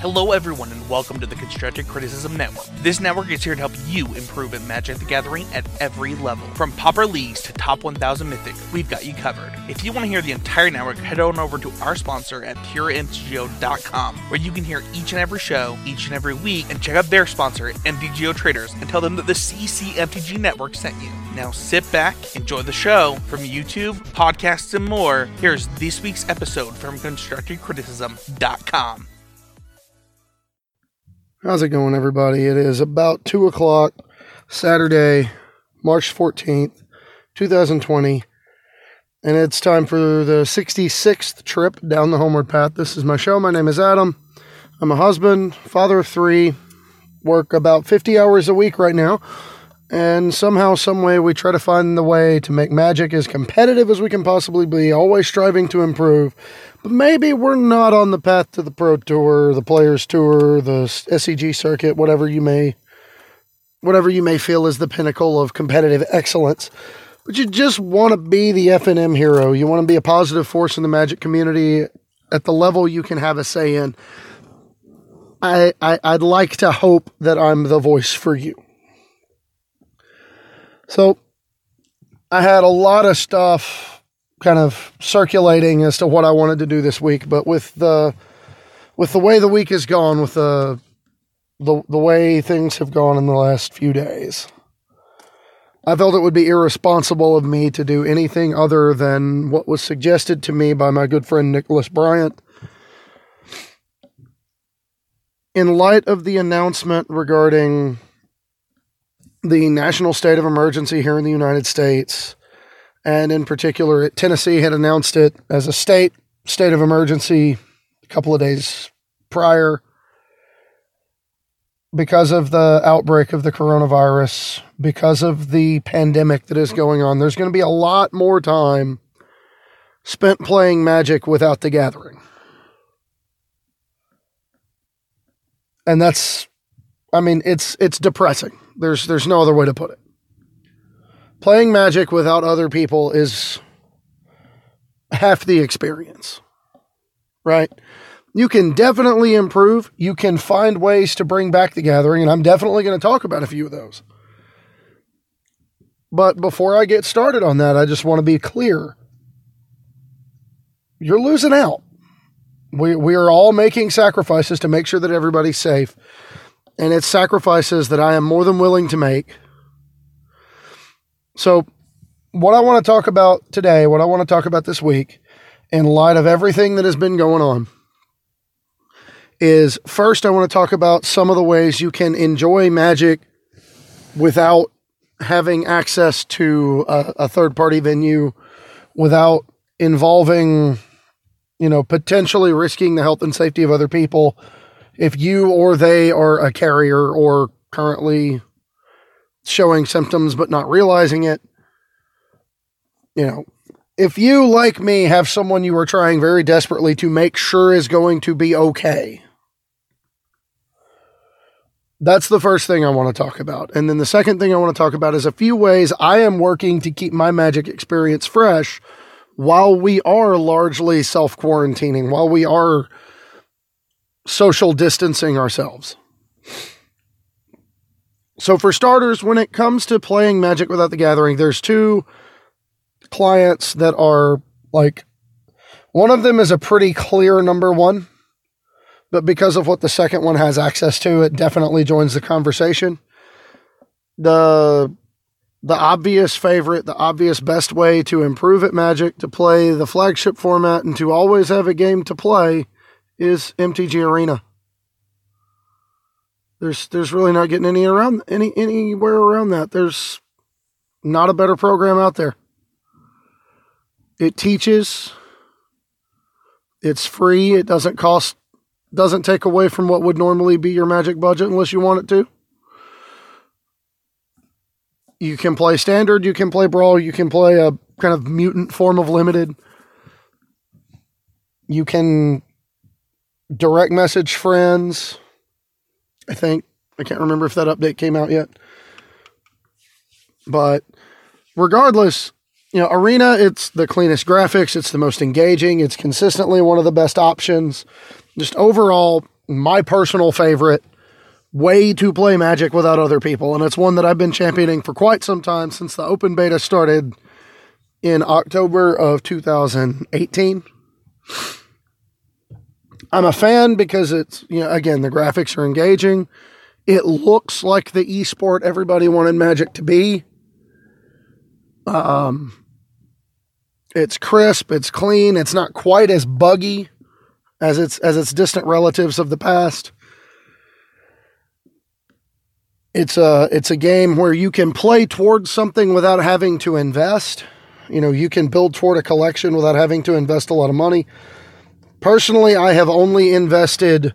Hello, everyone, and welcome to the Constructive Criticism Network. This network is here to help you improve at Magic the Gathering at every level. From Pauper Leagues to Top 1000 Mythic, we've got you covered. If you want to hear the entire network, head on over to our sponsor at PureMTGO.com, where you can hear each and every show, each and every week, and check out their sponsor, MTGO Traders, and tell them that the CCMTG Network sent you. Now sit back, enjoy the show. From YouTube, podcasts, and more, here's this week's episode from ConstructiveCriticism.com. How's it going, everybody? It is about 2 o'clock, Saturday, March 14th, 2020, and it's time for the 66th trip down the homeward path. This is my show. My name is Adam. I'm a husband, father of three, work about 50 hours a week right now, and somehow, someway, we try to find the way to make magic as competitive as we can possibly be, always striving to improve but maybe we're not on the path to the Pro Tour, the Players Tour, the SCG circuit, whatever you may whatever you may feel is the pinnacle of competitive excellence. But you just want to be the FNM hero. You want to be a positive force in the Magic community at the level you can have a say in. I, I I'd like to hope that I'm the voice for you. So I had a lot of stuff kind of circulating as to what I wanted to do this week, but with the with the way the week has gone, with the the the way things have gone in the last few days, I felt it would be irresponsible of me to do anything other than what was suggested to me by my good friend Nicholas Bryant. In light of the announcement regarding the national state of emergency here in the United States, and in particular, Tennessee had announced it as a state state of emergency a couple of days prior because of the outbreak of the coronavirus, because of the pandemic that is going on. There's going to be a lot more time spent playing Magic without the gathering. And that's I mean, it's it's depressing. There's there's no other way to put it playing magic without other people is half the experience, right? You can definitely improve. You can find ways to bring back the gathering, and I'm definitely going to talk about a few of those. But before I get started on that, I just want to be clear. You're losing out. We, we are all making sacrifices to make sure that everybody's safe. And it's sacrifices that I am more than willing to make. So, what I want to talk about today, what I want to talk about this week, in light of everything that has been going on, is first, I want to talk about some of the ways you can enjoy magic without having access to a, a third party venue, without involving, you know, potentially risking the health and safety of other people if you or they are a carrier or currently showing symptoms but not realizing it. You know, if you, like me, have someone you are trying very desperately to make sure is going to be okay, that's the first thing I want to talk about. And then the second thing I want to talk about is a few ways I am working to keep my magic experience fresh while we are largely self quarantining, while we are social distancing ourselves. So, for starters, when it comes to playing Magic Without the Gathering, there's two clients that are like one of them is a pretty clear number one, but because of what the second one has access to, it definitely joins the conversation. The the obvious favorite, the obvious best way to improve at Magic, to play the flagship format, and to always have a game to play is MTG Arena. There's there's really not getting any around any anywhere around that. There's not a better program out there. It teaches. It's free. It doesn't cost doesn't take away from what would normally be your magic budget unless you want it to. You can play standard, you can play brawl, you can play a kind of mutant form of limited. You can direct message friends I think. I can't remember if that update came out yet. But regardless, you know, Arena, it's the cleanest graphics, it's the most engaging, it's consistently one of the best options. Just overall, my personal favorite way to play Magic without other people. And it's one that I've been championing for quite some time since the open beta started in October of 2018. I'm a fan because it's, you know, again, the graphics are engaging. It looks like the esport everybody wanted Magic to be. Um, it's crisp, it's clean, it's not quite as buggy as its as its distant relatives of the past. It's a it's a game where you can play towards something without having to invest. You know, you can build toward a collection without having to invest a lot of money. Personally, I have only invested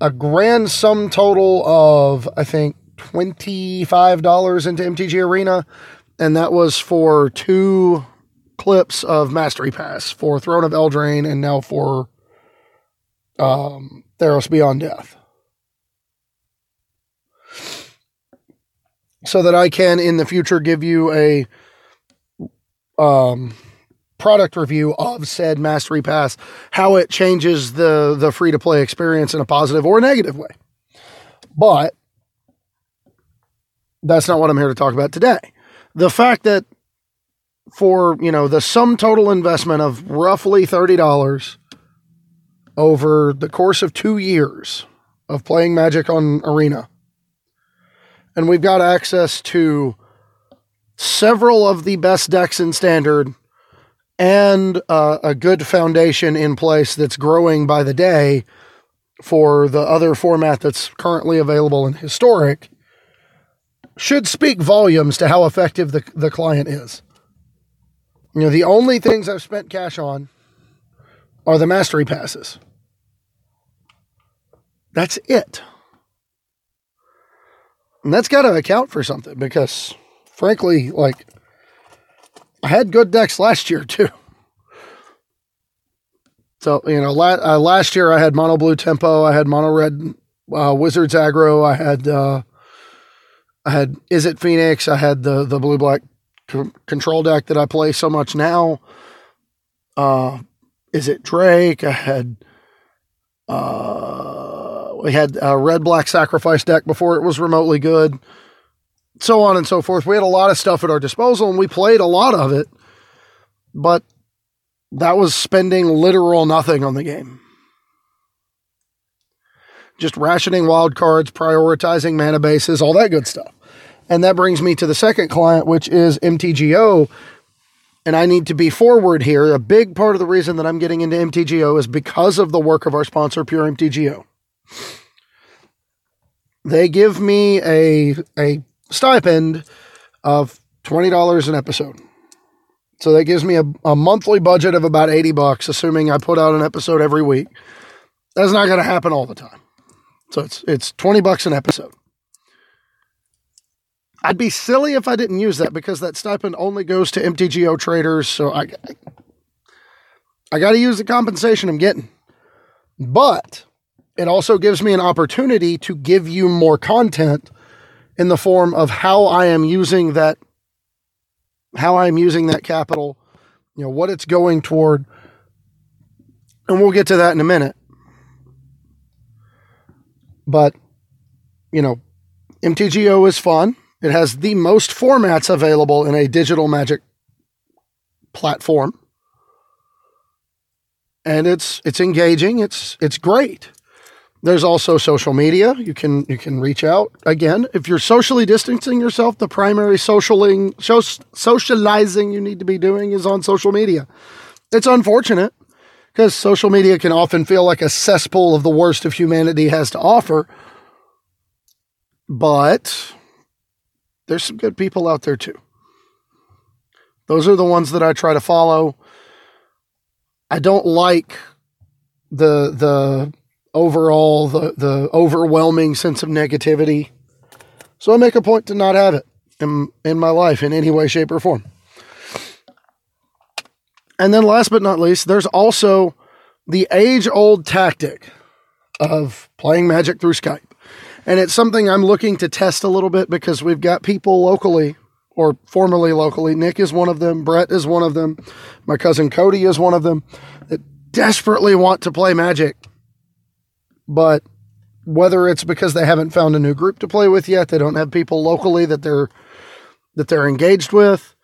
a grand sum total of I think $25 into MTG Arena and that was for two clips of Mastery Pass for Throne of Eldraine and now for um, Theros Beyond Death. So that I can in the future give you a um, product review of said Mastery Pass, how it changes the the free to play experience in a positive or a negative way. But that's not what I'm here to talk about today. The fact that for, you know, the sum total investment of roughly $30 over the course of 2 years of playing Magic on Arena. And we've got access to several of the best decks in standard and uh, a good foundation in place that's growing by the day for the other format that's currently available in historic should speak volumes to how effective the, the client is. You know, the only things I've spent cash on are the mastery passes. That's it. And that's got to account for something because, frankly, like, I had good decks last year too. So, you know, uh, last year I had mono blue tempo, I had mono red uh, wizards aggro, I had, uh, I had Izzet Phoenix, I had the, the blue black c- control deck that I play so much now. Uh, it Drake, I had, uh, we had a red black sacrifice deck before it was remotely good so on and so forth. We had a lot of stuff at our disposal and we played a lot of it, but that was spending literal nothing on the game. Just rationing wild cards, prioritizing mana bases, all that good stuff. And that brings me to the second client, which is MTGO. And I need to be forward here. A big part of the reason that I'm getting into MTGO is because of the work of our sponsor, Pure MTGO. They give me a, a stipend of $20 an episode. So that gives me a, a monthly budget of about 80 bucks, assuming I put out an episode every week. That's not going to happen all the time. So it's it's 20 bucks an episode. I'd be silly if I didn't use that because that stipend only goes to MTGO traders. So I, I, got to use the compensation I'm getting. But it also gives me an opportunity to give you more content in the form of how I am using that, how I am using that capital, you know, what it's going toward. And we'll get to that in a minute. But, you know, MTGO is fun. It has the most formats available in a digital magic platform. And it's it's engaging. It's it's great. There's also social media. You can you can reach out again if you're socially distancing yourself. The primary socialing socializing you need to be doing is on social media. It's unfortunate because social media can often feel like a cesspool of the worst of humanity has to offer. But there's some good people out there too. Those are the ones that I try to follow. I don't like the the overall the the overwhelming sense of negativity. So I make a point to not have it in in my life in any way shape or form. And then last but not least, there's also the age-old tactic of playing Magic through Skype. And it's something I'm looking to test a little bit because we've got people locally or formerly locally. Nick is one of them. Brett is one of them. My cousin Cody is one of them that desperately want to play Magic but whether it's because they haven't found a new group to play with yet, they don't have people locally that they're that they're engaged with,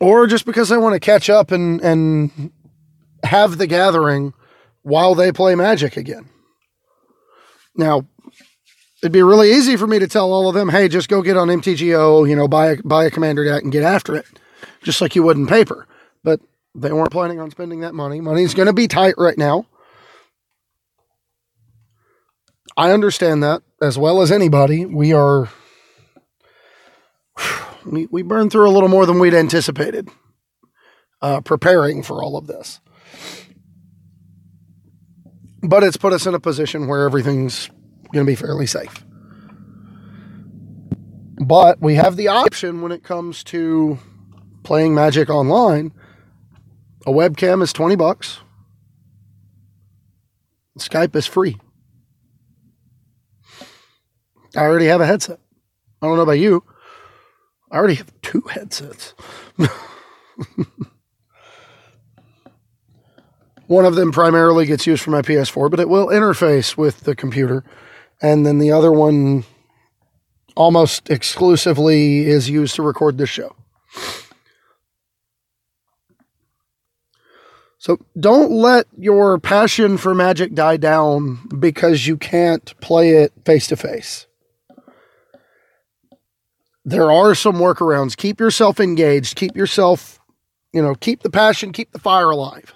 or just because they want to catch up and and have the gathering while they play Magic again. Now, it'd be really easy for me to tell all of them, "Hey, just go get on MTGO, you know, buy a, buy a commander deck and get after it," just like you would in paper. But they weren't planning on spending that money. Money's going to be tight right now. I understand that as well as anybody. We are we we burned through a little more than we'd anticipated uh, preparing for all of this. But it's put us in a position where everything's going to be fairly safe. But we have the option when it comes to playing Magic online. A webcam is 20 bucks. Skype is free. I already have a headset. I don't know about you. I already have two headsets. One of them primarily gets used for my PS4, but it will interface with the computer. And then the other one almost exclusively is used to record this show. So don't let your passion for magic die down because you can't play it face to face there are some workarounds. Keep yourself engaged. Keep yourself, you know, keep the passion, keep the fire alive.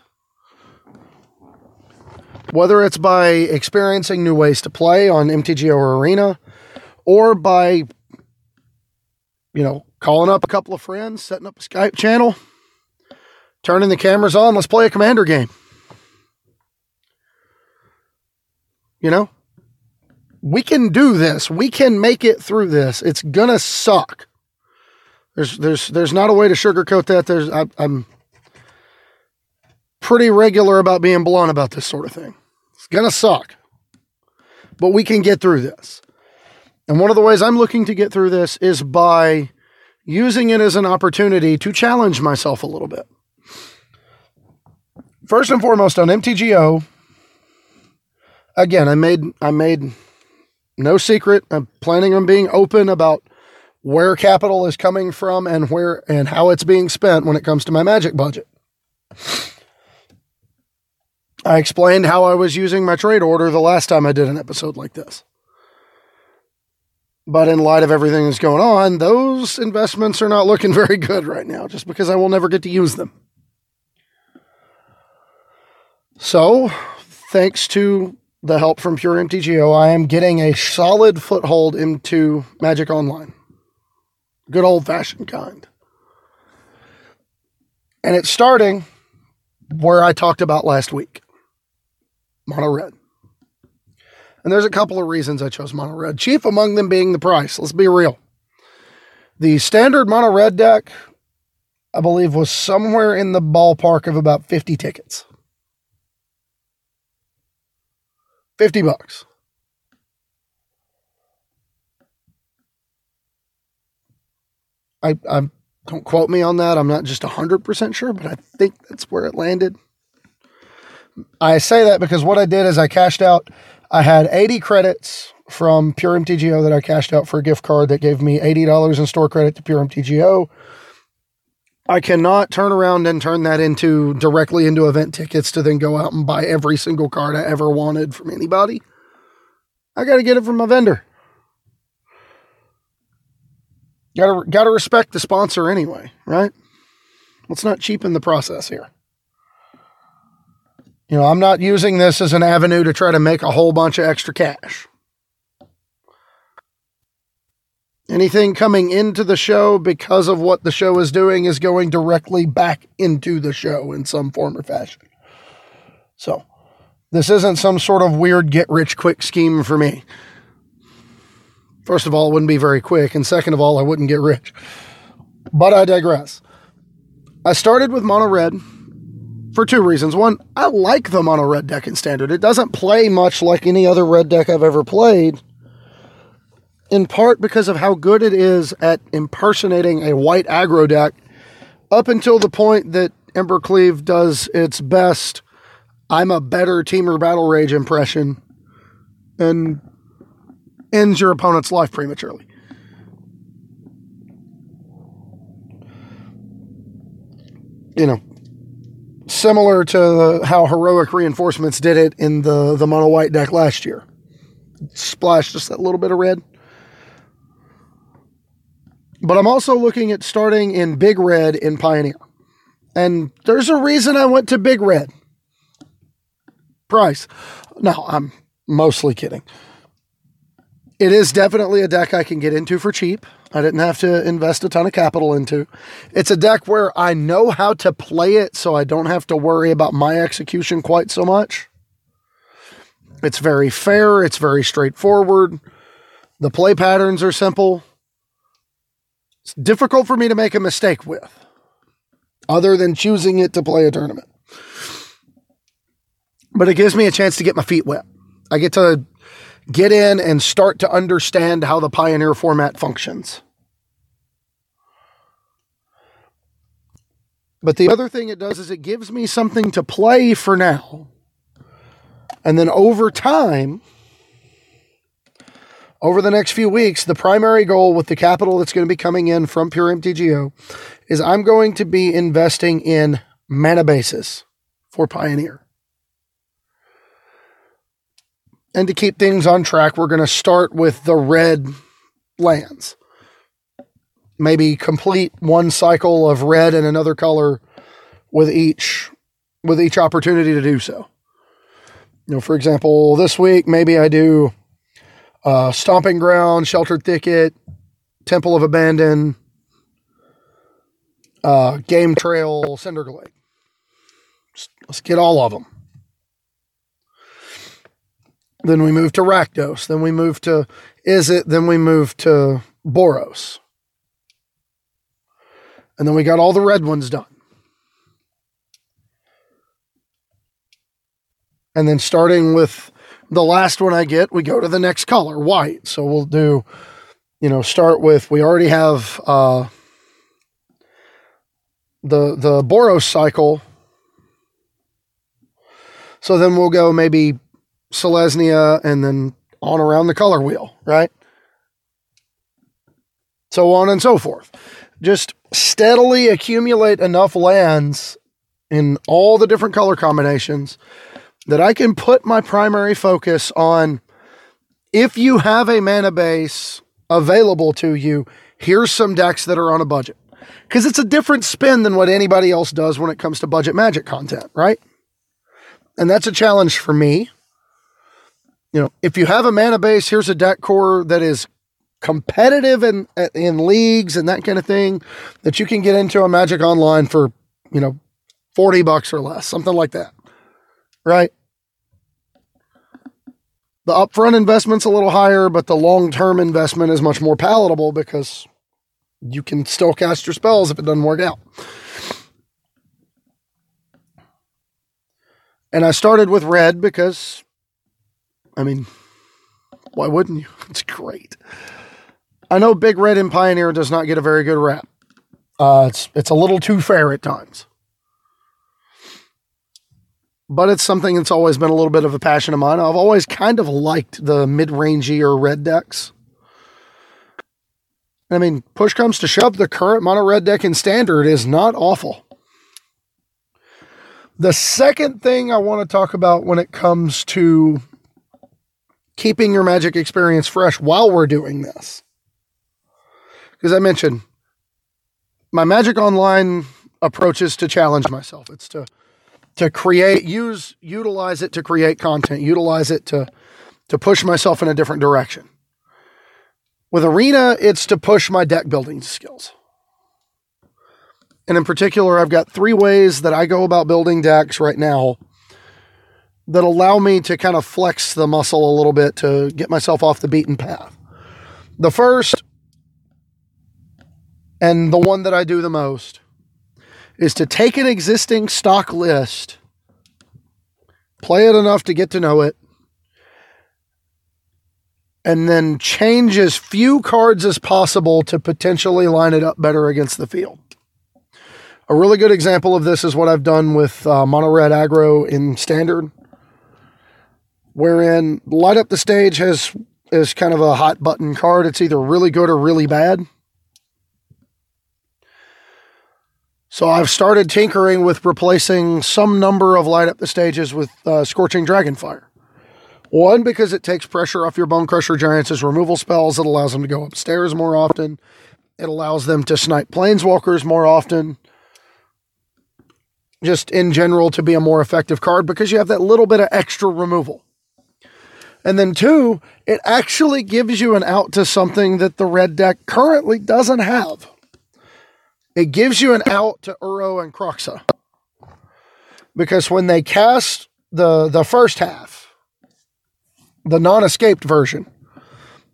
Whether it's by experiencing new ways to play on MTGO or Arena, or by, you know, calling up a couple of friends, setting up a Skype channel, turning the cameras on, let's play a commander game. You know, we can do this. We can make it through this. It's gonna suck. There's there's there's not a way to sugarcoat that. There's I, I'm pretty regular about being blunt about this sort of thing. It's gonna suck, but we can get through this. And one of the ways I'm looking to get through this is by using it as an opportunity to challenge myself a little bit. First and foremost on MTGO, again, I made I made no secret. I'm planning on being open about where capital is coming from and where and how it's being spent when it comes to my magic budget. I explained how I was using my trade order the last time I did an episode like this. But in light of everything that's going on, those investments are not looking very good right now, just because I will never get to use them. So, thanks to the help from Pure MTGO, I am getting a solid foothold into Magic Online. Good old fashioned kind. And it's starting where I talked about last week mono red. And there's a couple of reasons I chose mono red, chief among them being the price. Let's be real. The standard mono red deck, I believe, was somewhere in the ballpark of about 50 tickets. 50 bucks. I, I don't quote me on that. I'm not just 100% sure, but I think that's where it landed. I say that because what I did is I cashed out, I had 80 credits from Pure MTGO that I cashed out for a gift card that gave me $80 in store credit to Pure MTGO. I cannot turn around and turn that into directly into event tickets to then go out and buy every single card I ever wanted from anybody. I got to get it from my vendor. Got to got to respect the sponsor anyway, right? Let's not cheapen the process here. You know, I'm not using this as an avenue to try to make a whole bunch of extra cash. Anything coming into the show because of what the show is doing is going directly back into the show in some form or fashion. So, this isn't some sort of weird get rich quick scheme for me. First of all, it wouldn't be very quick. And second of all, I wouldn't get rich. But I digress. I started with mono red for two reasons. One, I like the mono red deck in standard. It doesn't play much like any other red deck I've ever played in part because of how good it is at impersonating a white aggro deck up until the point that Embercleave does its best I'm a better Temur Battle Rage impression and ends your opponent's life prematurely. You know, similar to how heroic reinforcements did it in the the mono white deck last year. Splash just that little bit of red. But I'm also looking at starting in big red in Pioneer. And there's a reason I went to big red. Price. No, I'm mostly kidding. It is definitely a deck I can get into for cheap. I didn't have to invest a ton of capital into. It's a deck where I know how to play it, so I don't have to worry about my execution quite so much. It's very fair, it's very straightforward. The play patterns are simple. It's difficult for me to make a mistake with, other than choosing it to play a tournament. But it gives me a chance to get my feet wet. I get to get in and start to understand how the Pioneer format functions. But the other thing it does is it gives me something to play for now. And then over time, over the next few weeks, the primary goal with the capital that's going to be coming in from Pure MTGO is I'm going to be investing in mana bases for Pioneer. And to keep things on track, we're going to start with the red lands. Maybe complete one cycle of red and another color with each with each opportunity to do so. You know, for example, this week maybe I do uh, Stomping Ground, Sheltered Thicket, Temple of Abandon, uh, Game Trail, Cinderglade. Let's get all of them. Then we move to Rakdos. Then we move to Izzet. Then we move to Boros. And then we got all the red ones done. And then starting with the last one I get, we go to the next color, white. So we'll do, you know, start with, we already have uh, the, the Boros cycle. So then we'll go maybe Selesnya, and then on around the color wheel, right? So on and so forth. Just steadily accumulate enough lands in all the different color combinations that I can put my primary focus on if you have a mana base available to you, here's some decks that are on a budget. Because it's a different spin than what anybody else does when it comes to budget magic content, right? And that's a challenge for me you know, if you have a mana base, here's a deck core that is competitive in in leagues and that kind of thing that you can get into a Magic Online for, you know, 40 bucks or less, something like that. Right? The upfront investment's a little higher, but the long-term investment is much more palatable because you can still cast your spells if it doesn't work out. And I started with red because I mean, why wouldn't you? It's great. I know Big Red and Pioneer does not get a very good rap. Uh, it's it's a little too fair at times, but it's something that's always been a little bit of a passion of mine. I've always kind of liked the mid-rangey red decks. I mean, push comes to shove, the current mono red deck in standard is not awful. The second thing I want to talk about when it comes to keeping your magic experience fresh while we're doing this. Because I mentioned my magic online approach is to challenge myself. It's to to create use utilize it to create content, utilize it to to push myself in a different direction. With arena, it's to push my deck building skills. And in particular, I've got three ways that I go about building decks right now that allow me to kind of flex the muscle a little bit to get myself off the beaten path. The first, and the one that I do the most, is to take an existing stock list, play it enough to get to know it, and then change as few cards as possible to potentially line it up better against the field. A really good example of this is what I've done with uh, Mono Red Aggro in Standard, wherein Light Up the Stage has is kind of a hot button card. It's either really good or really bad. So I've started tinkering with replacing some number of Light Up the Stages with uh, Scorching Dragonfire. One, because it takes pressure off your Bone Crusher Giants removal spells. It allows them to go upstairs more often. It allows them to snipe Planeswalkers more often just in general to be a more effective card because you have that little bit of extra removal. And then two, it actually gives you an out to something that the red deck currently doesn't have. It gives you an out to Uro and Kroxa. Because when they cast the the first half, the non-escaped version,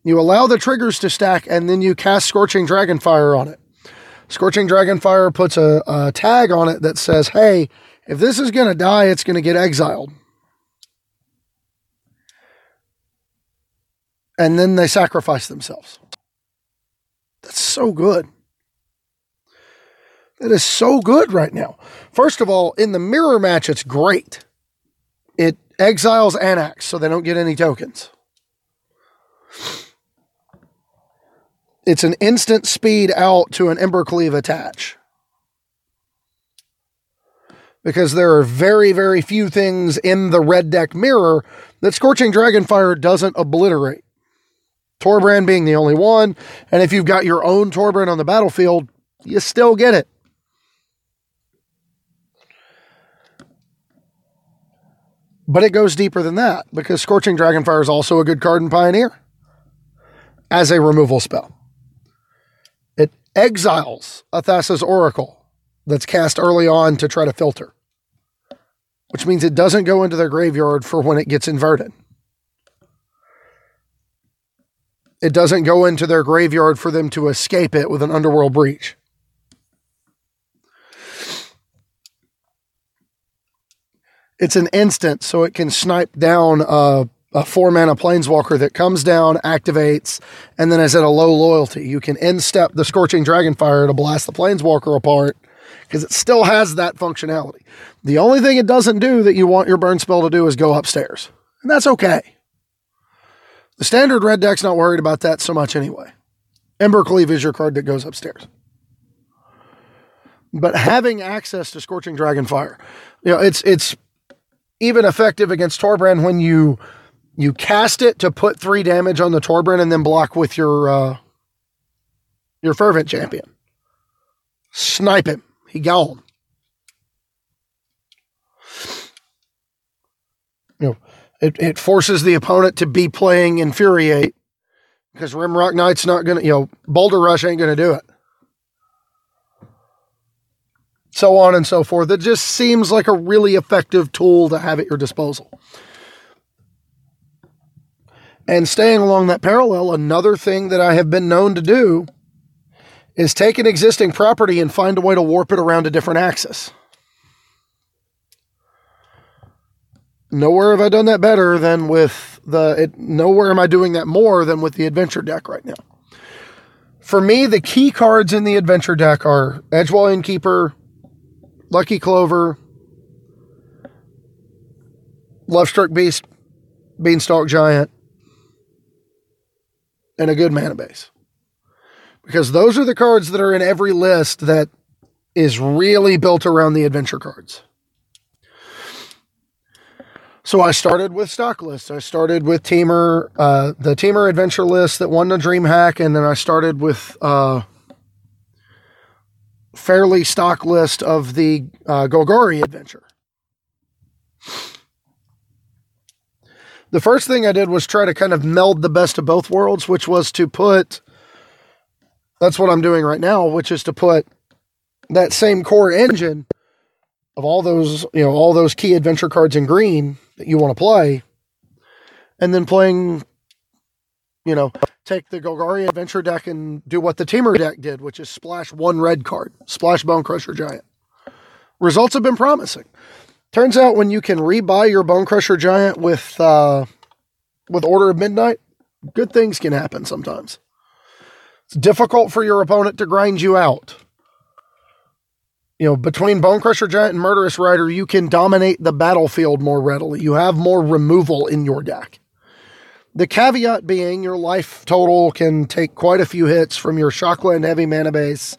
you allow the triggers to stack and then you cast Scorching Dragonfire on it. Scorching Dragonfire puts a, a tag on it that says, hey, if this is going to die, it's going to get exiled. And then they sacrifice themselves. That's so good. That is so good right now. First of all, in the mirror match, it's great. It exiles Anax so they don't get any tokens. It's an instant speed out to an Embercleave attach. Because there are very, very few things in the red deck mirror that Scorching Dragonfire doesn't obliterate. Torbrand being the only one, and if you've got your own Torbrand on the battlefield, you still get it. But it goes deeper than that because Scorching Dragonfire is also a good card in Pioneer as a removal spell It exiles Thassa's Oracle that's cast early on to try to filter, which means it doesn't go into their graveyard for when it gets inverted. It doesn't go into their graveyard for them to escape it with an underworld breach. It's an instant, so it can snipe down a a four mana planeswalker that comes down, activates, and then is at a low loyalty. You can end step the Scorching Dragonfire to blast the planeswalker apart because it still has that functionality. The only thing it doesn't do that you want your burn spell to do is go upstairs. And that's okay. The standard red deck's not worried about that so much anyway. Embercleave is your card that goes upstairs. But having access to Scorching Dragonfire, you know, it's it's even effective against Torbrand when you you cast it to put three damage on the Torbrand and then block with your uh, your fervent champion. Snipe him. He gone. You know, it, it forces the opponent to be playing Infuriate because Rimrock Knight's not to, you know, Boulder Rush ain't to do it. So on and so forth. It just seems like a really effective tool to have at your disposal. And staying along that parallel, another thing that I have been known to do is take an existing property and find a way to warp it around a different axis. Nowhere have I done that better than with the. It, nowhere am I doing that more than with the adventure deck right now. For me, the key cards in the adventure deck are Edgewall Innkeeper, Lucky Clover, Lovestruck Beast, Beanstalk Giant, and a good mana base. Because those are the cards that are in every list that is really built around the adventure cards. So I started with stock lists. I started with Temur, uh, the Temur adventure list that won the DreamHack, and then I started with uh, fairly stock list of the uh, Golgari adventure. the first thing I did was try to kind of meld the best of both worlds, which was to put that's what I'm doing right now, which is to put that same core engine of all those, you know, all those key adventure cards in green that you want to play, and then playing, you know, take the Golgari adventure deck and do what the Temur deck did, which is splash one red card, splash Bone Crusher Giant. Results have been promising. Turns out when you can rebuy your Bone Crusher Giant with uh, with Order of Midnight, good things can happen sometimes. It's difficult for your opponent to grind you out. you know, between Bone Crusher Giant and Murderous Rider, you can dominate the battlefield more readily. You have more removal in your deck. The caveat being your life total can take quite a few hits from your Shockland heavy mana base,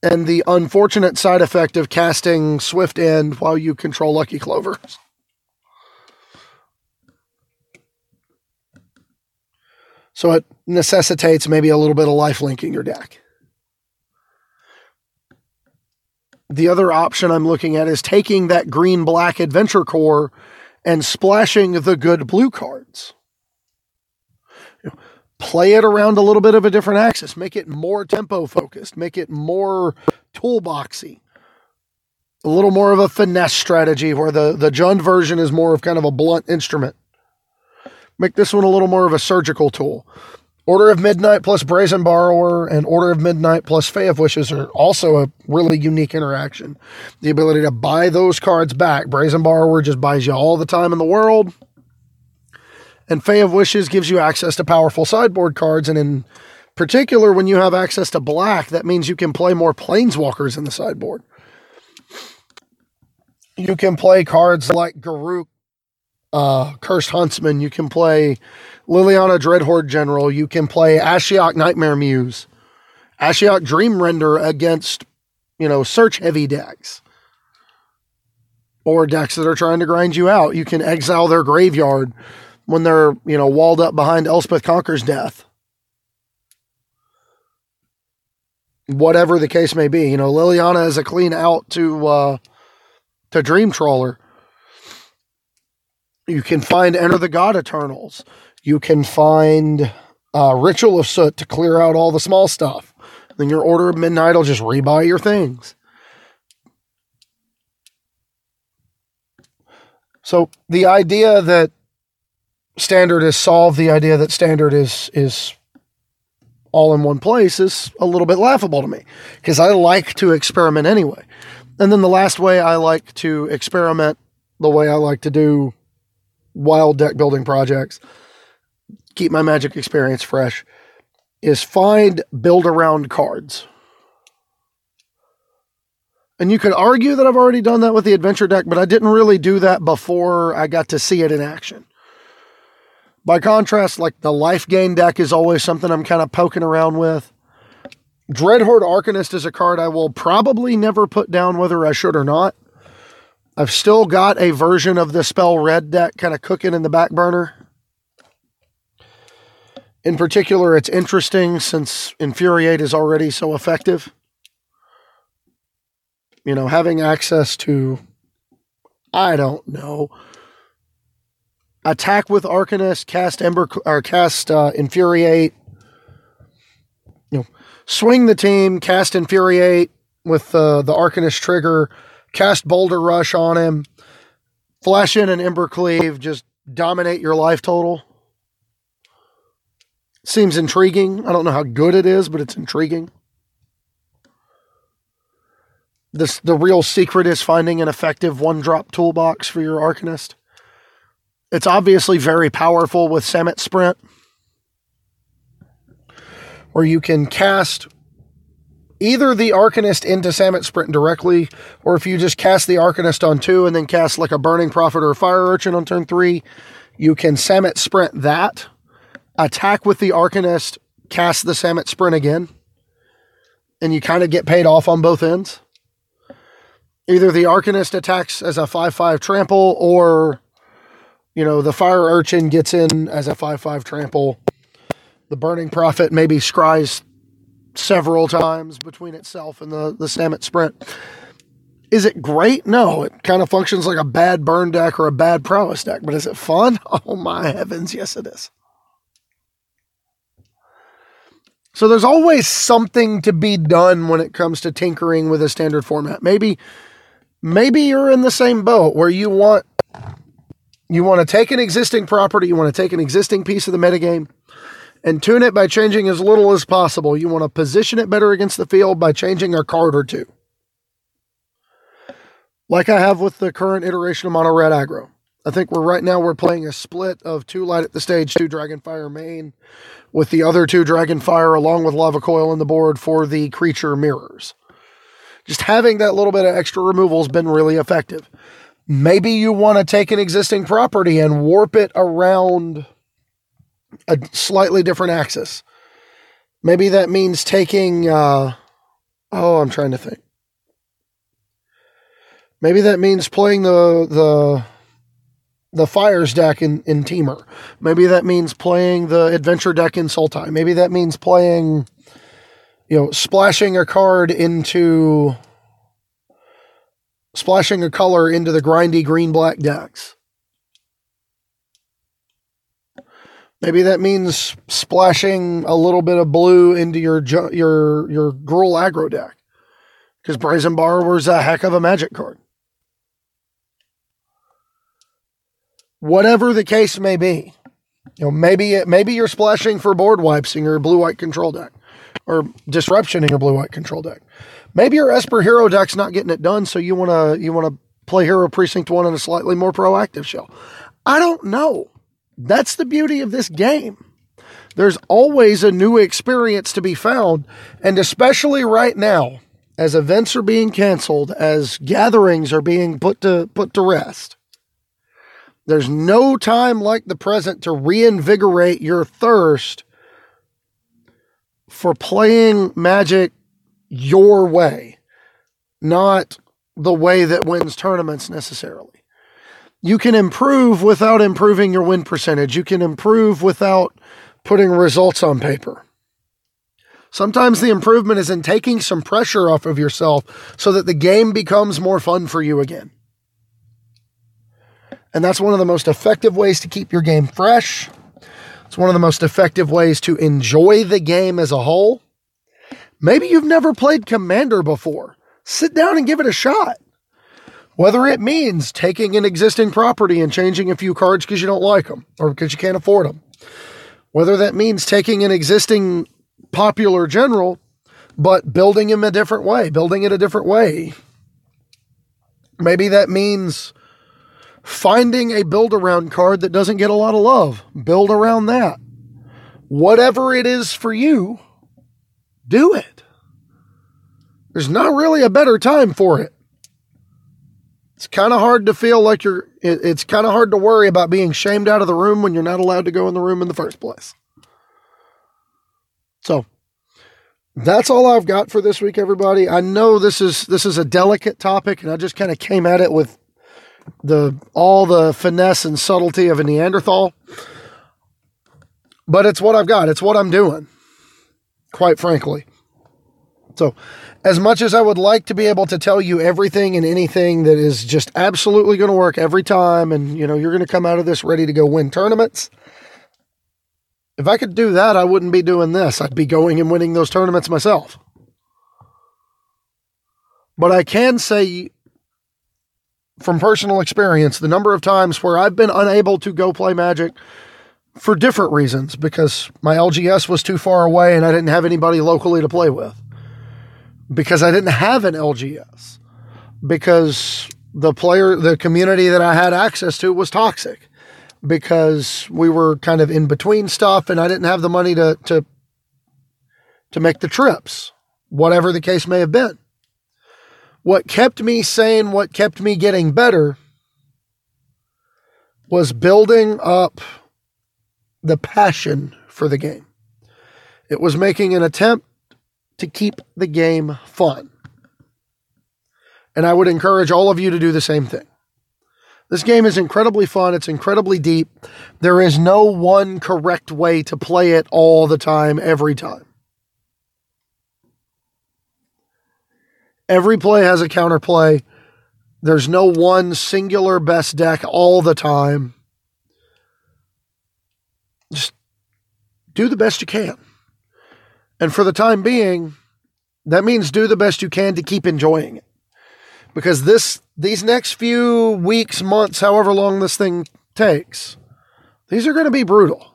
and the unfortunate side effect of casting Swift End while you control Lucky Clover. So it necessitates maybe a little bit of life linking your deck. The other option I'm looking at is taking that green black adventure core and splashing the good blue cards. Play it around a little bit of a different axis, make it more tempo focused, make it more toolboxy. A little more of a finesse strategy where the, the Jund version is more of kind of a blunt instrument. Make this one a little more of a surgical tool. Order of Midnight plus Brazen Borrower and Order of Midnight plus Fae of Wishes are also a really unique interaction. The ability to buy those cards back. Brazen Borrower just buys you all the time in the world. And Fae of Wishes gives you access to powerful sideboard cards. And in particular, when you have access to black, that means you can play more Planeswalkers in the sideboard. You can play cards like Garruk, uh, Cursed Huntsman. You can play Liliana Dreadhorde General. You can play Ashiok Nightmare Muse, Ashiok Dream Render against, you know, search heavy decks. Or decks that are trying to grind you out. You can exile their graveyard when they're, you know, walled up behind Elspeth Conquer's death. Whatever the case may be. You know, Liliana is a clean out to uh to Dream Trawler. You can find Enter the God Eternals. You can find uh, Ritual of Soot to clear out all the small stuff. Then your Order of Midnight will just rebuy your things. So the idea that standard is solved, the idea that standard is is all in one place is a little bit laughable to me because I like to experiment anyway. And then the last way I like to experiment, the way I like to do wild deck building projects keep my magic experience fresh is find build around cards. And you could argue that I've already done that with the adventure deck, but I didn't really do that before I got to see it in action. By contrast, like the life gain deck is always something I'm kind of poking around with. Dreadhorde Arcanist is a card I will probably never put down whether I should or not. I've still got a version of the spell red deck kind of cooking in the back burner. In particular, it's interesting since Infuriate is already so effective. You know, having access to, I don't know, attack with Arcanist, cast Ember or cast uh, Infuriate. You know, swing the team, cast Infuriate with uh, the Arcanist trigger, cast Boulder Rush on him, flash in an Ember Cleave, just dominate your life total. Seems intriguing. I don't know how good it is, but it's intriguing. This the real secret is finding an effective one-drop toolbox for your Arcanist. It's obviously very powerful with Samut's Sprint, where you can cast either the Arcanist into Samut's Sprint directly, or if you just cast the Arcanist on two and then cast like a Burning Prophet or a Fire Urchin on turn three, you can Samut's Sprint that attack with the Arcanist, cast the Samut's Sprint again, and you kind of get paid off on both ends. Either the Arcanist attacks as a 5 5 trample, or, you know, the Fire Urchin gets in as a 5 5 trample. The Burning Prophet maybe scries several times between itself and the, the Samut's Sprint. Is it great? No, it kind of functions like a bad burn deck or a bad prowess deck, but is it fun? Oh my heavens, yes it is. So there's always something to be done when it comes to tinkering with a standard format. Maybe maybe you're in the same boat where you want you want to take an existing property, you want to take an existing piece of the metagame and tune it by changing as little as possible. You want to position it better against the field by changing a card or two. Like I have with the current iteration of Mono Red Aggro. I think we're right now we're playing a split of two Light Up the Stage, two Dragonfire main, with the other two Dragonfire along with Lava Coil in the board for the creature mirrors. Just having that little bit of extra removal has been really effective. Maybe you want to take an existing property and warp it around a slightly different axis. Maybe that means taking, uh, oh, I'm trying to think. Maybe that means playing the the the fires deck in, in Temur. Maybe that means playing the adventure deck in Sultai. Maybe that means playing, you know, splashing a card into splashing a color into the grindy green black decks. Maybe that means splashing a little bit of blue into your your your Gruul aggro deck because Brazen Borrower's a heck of a magic card. whatever the case may be. You know, maybe it, maybe you're splashing for board wipes in your blue white control deck, or disruption in your blue white control deck. Maybe your Esper Hero deck's not getting it done, so you wanna you wanna play Hero Precinct One in a slightly more proactive shell. I don't know. That's the beauty of this game. There's always a new experience to be found, and especially right now, as events are being canceled, as gatherings are being put to put to rest there's no time like the present to reinvigorate your thirst for playing magic your way, not the way that wins tournaments necessarily. You can improve without improving your win percentage. You can improve without putting results on paper. Sometimes the improvement is in taking some pressure off of yourself so that the game becomes more fun for you again. And that's one of the most effective ways to keep your game fresh. It's one of the most effective ways to enjoy the game as a whole. Maybe you've never played Commander before. Sit down and give it a shot. Whether it means taking an existing property and changing a few cards because you don't like them or because you can't afford them. Whether that means taking an existing popular general but building him a different way, building it a different way. Maybe that means finding a build around card that doesn't get a lot of love. Build around that. Whatever it is for you, do it. There's not really a better time for it. It's kind of hard to feel like you're, it's kind of hard to worry about being shamed out of the room when you're not allowed to go in the room in the first place. So, that's all I've got for this week, everybody. I know this is this is a delicate topic, and I just kind of came at it with the all the finesse and subtlety of a Neanderthal. But it's what I've got. It's what I'm doing. Quite frankly. So, as much as I would like to be able to tell you everything and anything that is just absolutely going to work every time and you know, you're going to come out of this ready to go win tournaments, if I could do that, I wouldn't be doing this. I'd be going and winning those tournaments myself. But I can say from personal experience the number of times where I've been unable to go play Magic for different reasons because my LGS was too far away and I didn't have anybody locally to play with. Because I didn't have an LGS. Because the player, the community that I had access to was toxic. Because we were kind of in between stuff and I didn't have the money to, to, to make the trips, whatever the case may have been. What kept me sane, what kept me getting better, was building up the passion for the game. It was making an attempt to keep the game fun. And I would encourage all of you to do the same thing. This game is incredibly fun. It's incredibly deep. There is no one correct way to play it all the time, every time. Every play has a counterplay. There's no one singular best deck all the time. Just do the best you can. And for the time being, that means do the best you can to keep enjoying it. Because this these next few weeks, months, however long this thing takes, these are going to be brutal.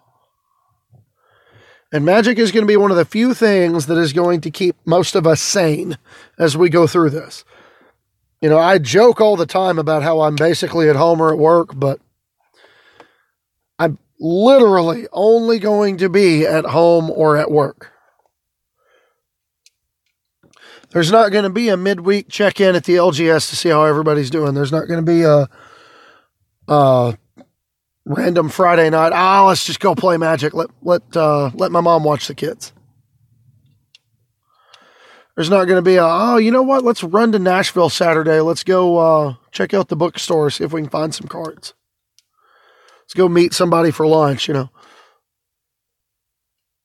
And magic is going to be one of the few things that is going to keep most of us sane as we go through this. You know, I joke all the time about how I'm basically at home or at work, but I'm literally only going to be at home or at work. There's not going to be a midweek check in at the LGS to see how everybody's doing. There's not going to be a, random Friday night. Ah, let's just go play Magic. Let let uh, let my mom watch the kids. There's not going to be a oh, you know what? Let's run to Nashville Saturday. Let's go uh, check out the bookstore, see if we can find some cards. Let's go meet somebody for lunch. You know,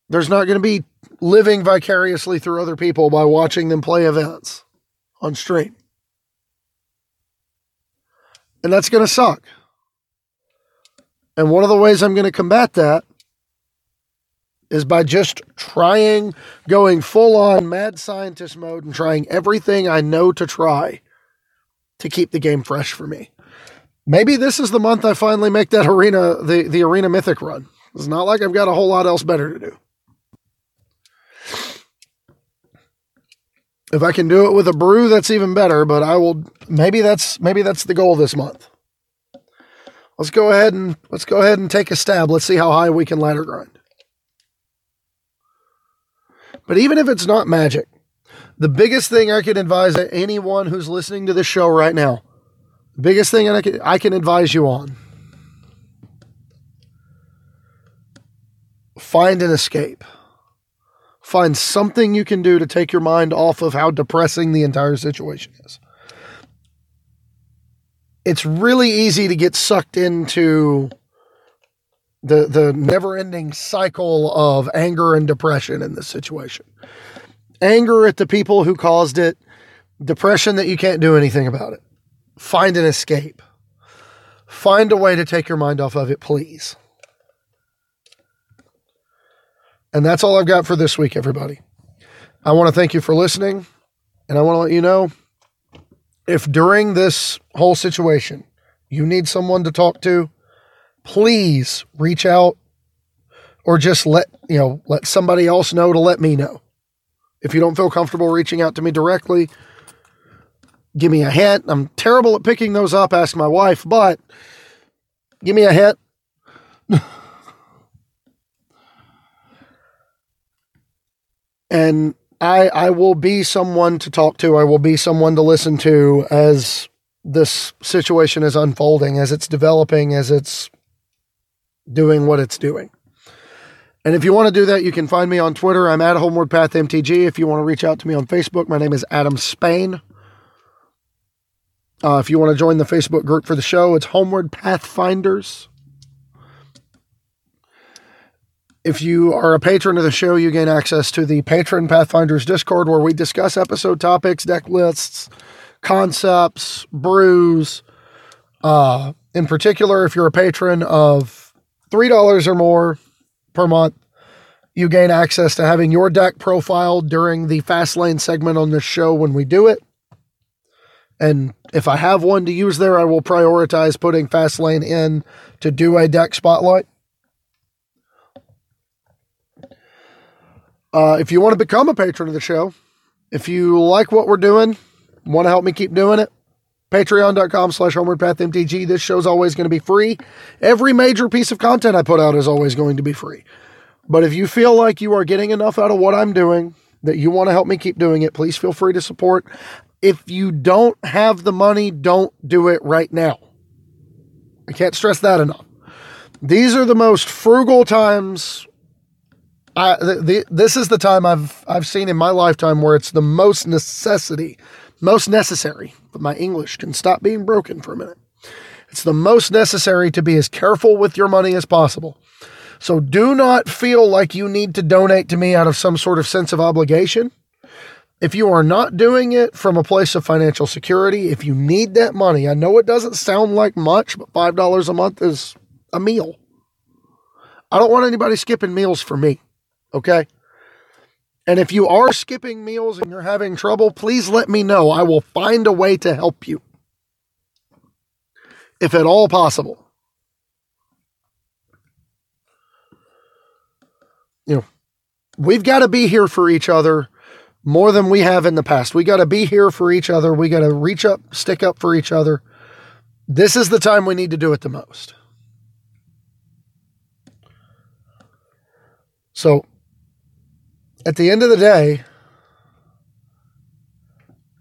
there's not going to be living vicariously through other people by watching them play events on stream. And that's going to suck. And one of the ways I'm going to combat that is by just trying, going full on mad scientist mode and trying everything I know to try to keep the game fresh for me. Maybe this is the month I finally make that arena, the, the arena mythic run. It's not like I've got a whole lot else better to do. If I can do it with a brew, that's even better, but I will maybe that's maybe that's the goal this month. Let's go ahead and let's go ahead and take a stab. Let's see how high we can ladder grind. But even if it's not magic, the biggest thing I can advise anyone who's listening to this show right now, the biggest thing I can, I can advise you on find an escape. Find something you can do to take your mind off of how depressing the entire situation is. It's really easy to get sucked into the the never-ending cycle of anger and depression in this situation. Anger at the people who caused it, depression that you can't do anything about it. Find an escape. Find a way to take your mind off of it, please. And that's all I've got for this week, everybody. I want to thank you for listening, and I want to let you know if during this whole situation you need someone to talk to, please reach out or just let you know let somebody else know to let me know. If you don't feel comfortable reaching out to me directly give me a hint. I'm terrible at picking those up. Ask my wife but give me a hint. And i i will be someone to talk to i will be someone to listen to as this situation is unfolding as it's developing as it's doing what it's doing. And if you want to do that, you can find me on Twitter. I'm at Homeward Path MTG. If you want to reach out to me on Facebook, my name is Adam Spain. Uh, if you want to join the Facebook group for the show, it's Homeward Pathfinders. If you are a patron of the show, you gain access to the Patron Pathfinders Discord where we discuss episode topics, deck lists, concepts, brews. Uh, in particular, if you're a patron of $3 or more per month, you gain access to having your deck profiled during the fast lane segment on this show when we do it. And if I have one to use there, I will prioritize putting fast lane in to do a deck spotlight. Uh, if you want to become a patron of the show, if you like what we're doing, want to help me keep doing it, Patreon.com slash HomewardPathMTG. This show's always going to be free. Every major piece of content I put out is always going to be free. But if you feel like you are getting enough out of what I'm doing that you want to help me keep doing it, please feel free to support. If you don't have the money, don't do it right now. I can't stress that enough. These are the most frugal times. I, the, the, this is the time I've I've seen in my lifetime where it's the most necessity most necessary, but my English can stop being broken for a minute. It's the most necessary to be as careful with your money as possible. So do not feel like you need to donate to me out of some sort of sense of obligation. If you are not doing it from a place of financial security, if you need that money, I know it doesn't sound like much, but $5 a month is a meal. I don't want anybody skipping meals for me. Okay. And if you are skipping meals and you're having trouble, please let me know. I will find a way to help you. If at all possible. You know, we've got to be here for each other more than we have in the past. We got to be here for each other. We got to reach up, stick up for each other. This is the time we need to do it the most. So, at the end of the day,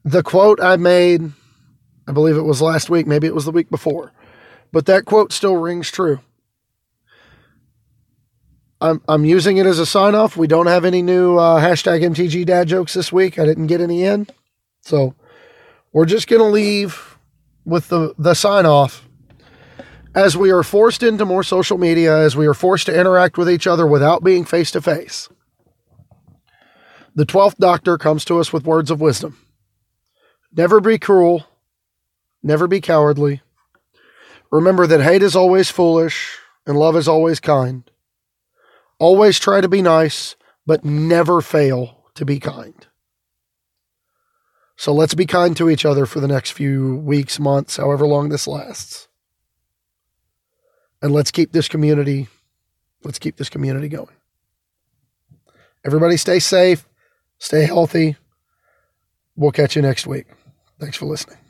the quote I made, I believe it was last week, maybe it was the week before, but that quote still rings true. I'm, I'm using it as a sign off. We don't have any new uh, hashtag MTG dad jokes this week. I didn't get any in. So we're just going to leave with the, the sign off. As we are forced into more social media, as we are forced to interact with each other without being face to face, the 12th Doctor comes to us with words of wisdom. Never be cruel. Never be cowardly. Remember that hate is always foolish and love is always kind. Always try to be nice, but never fail to be kind. So let's be kind to each other for the next few weeks, months, however long this lasts. And let's keep this community let's keep this community going. Everybody stay safe, stay healthy. We'll catch you next week. Thanks for listening.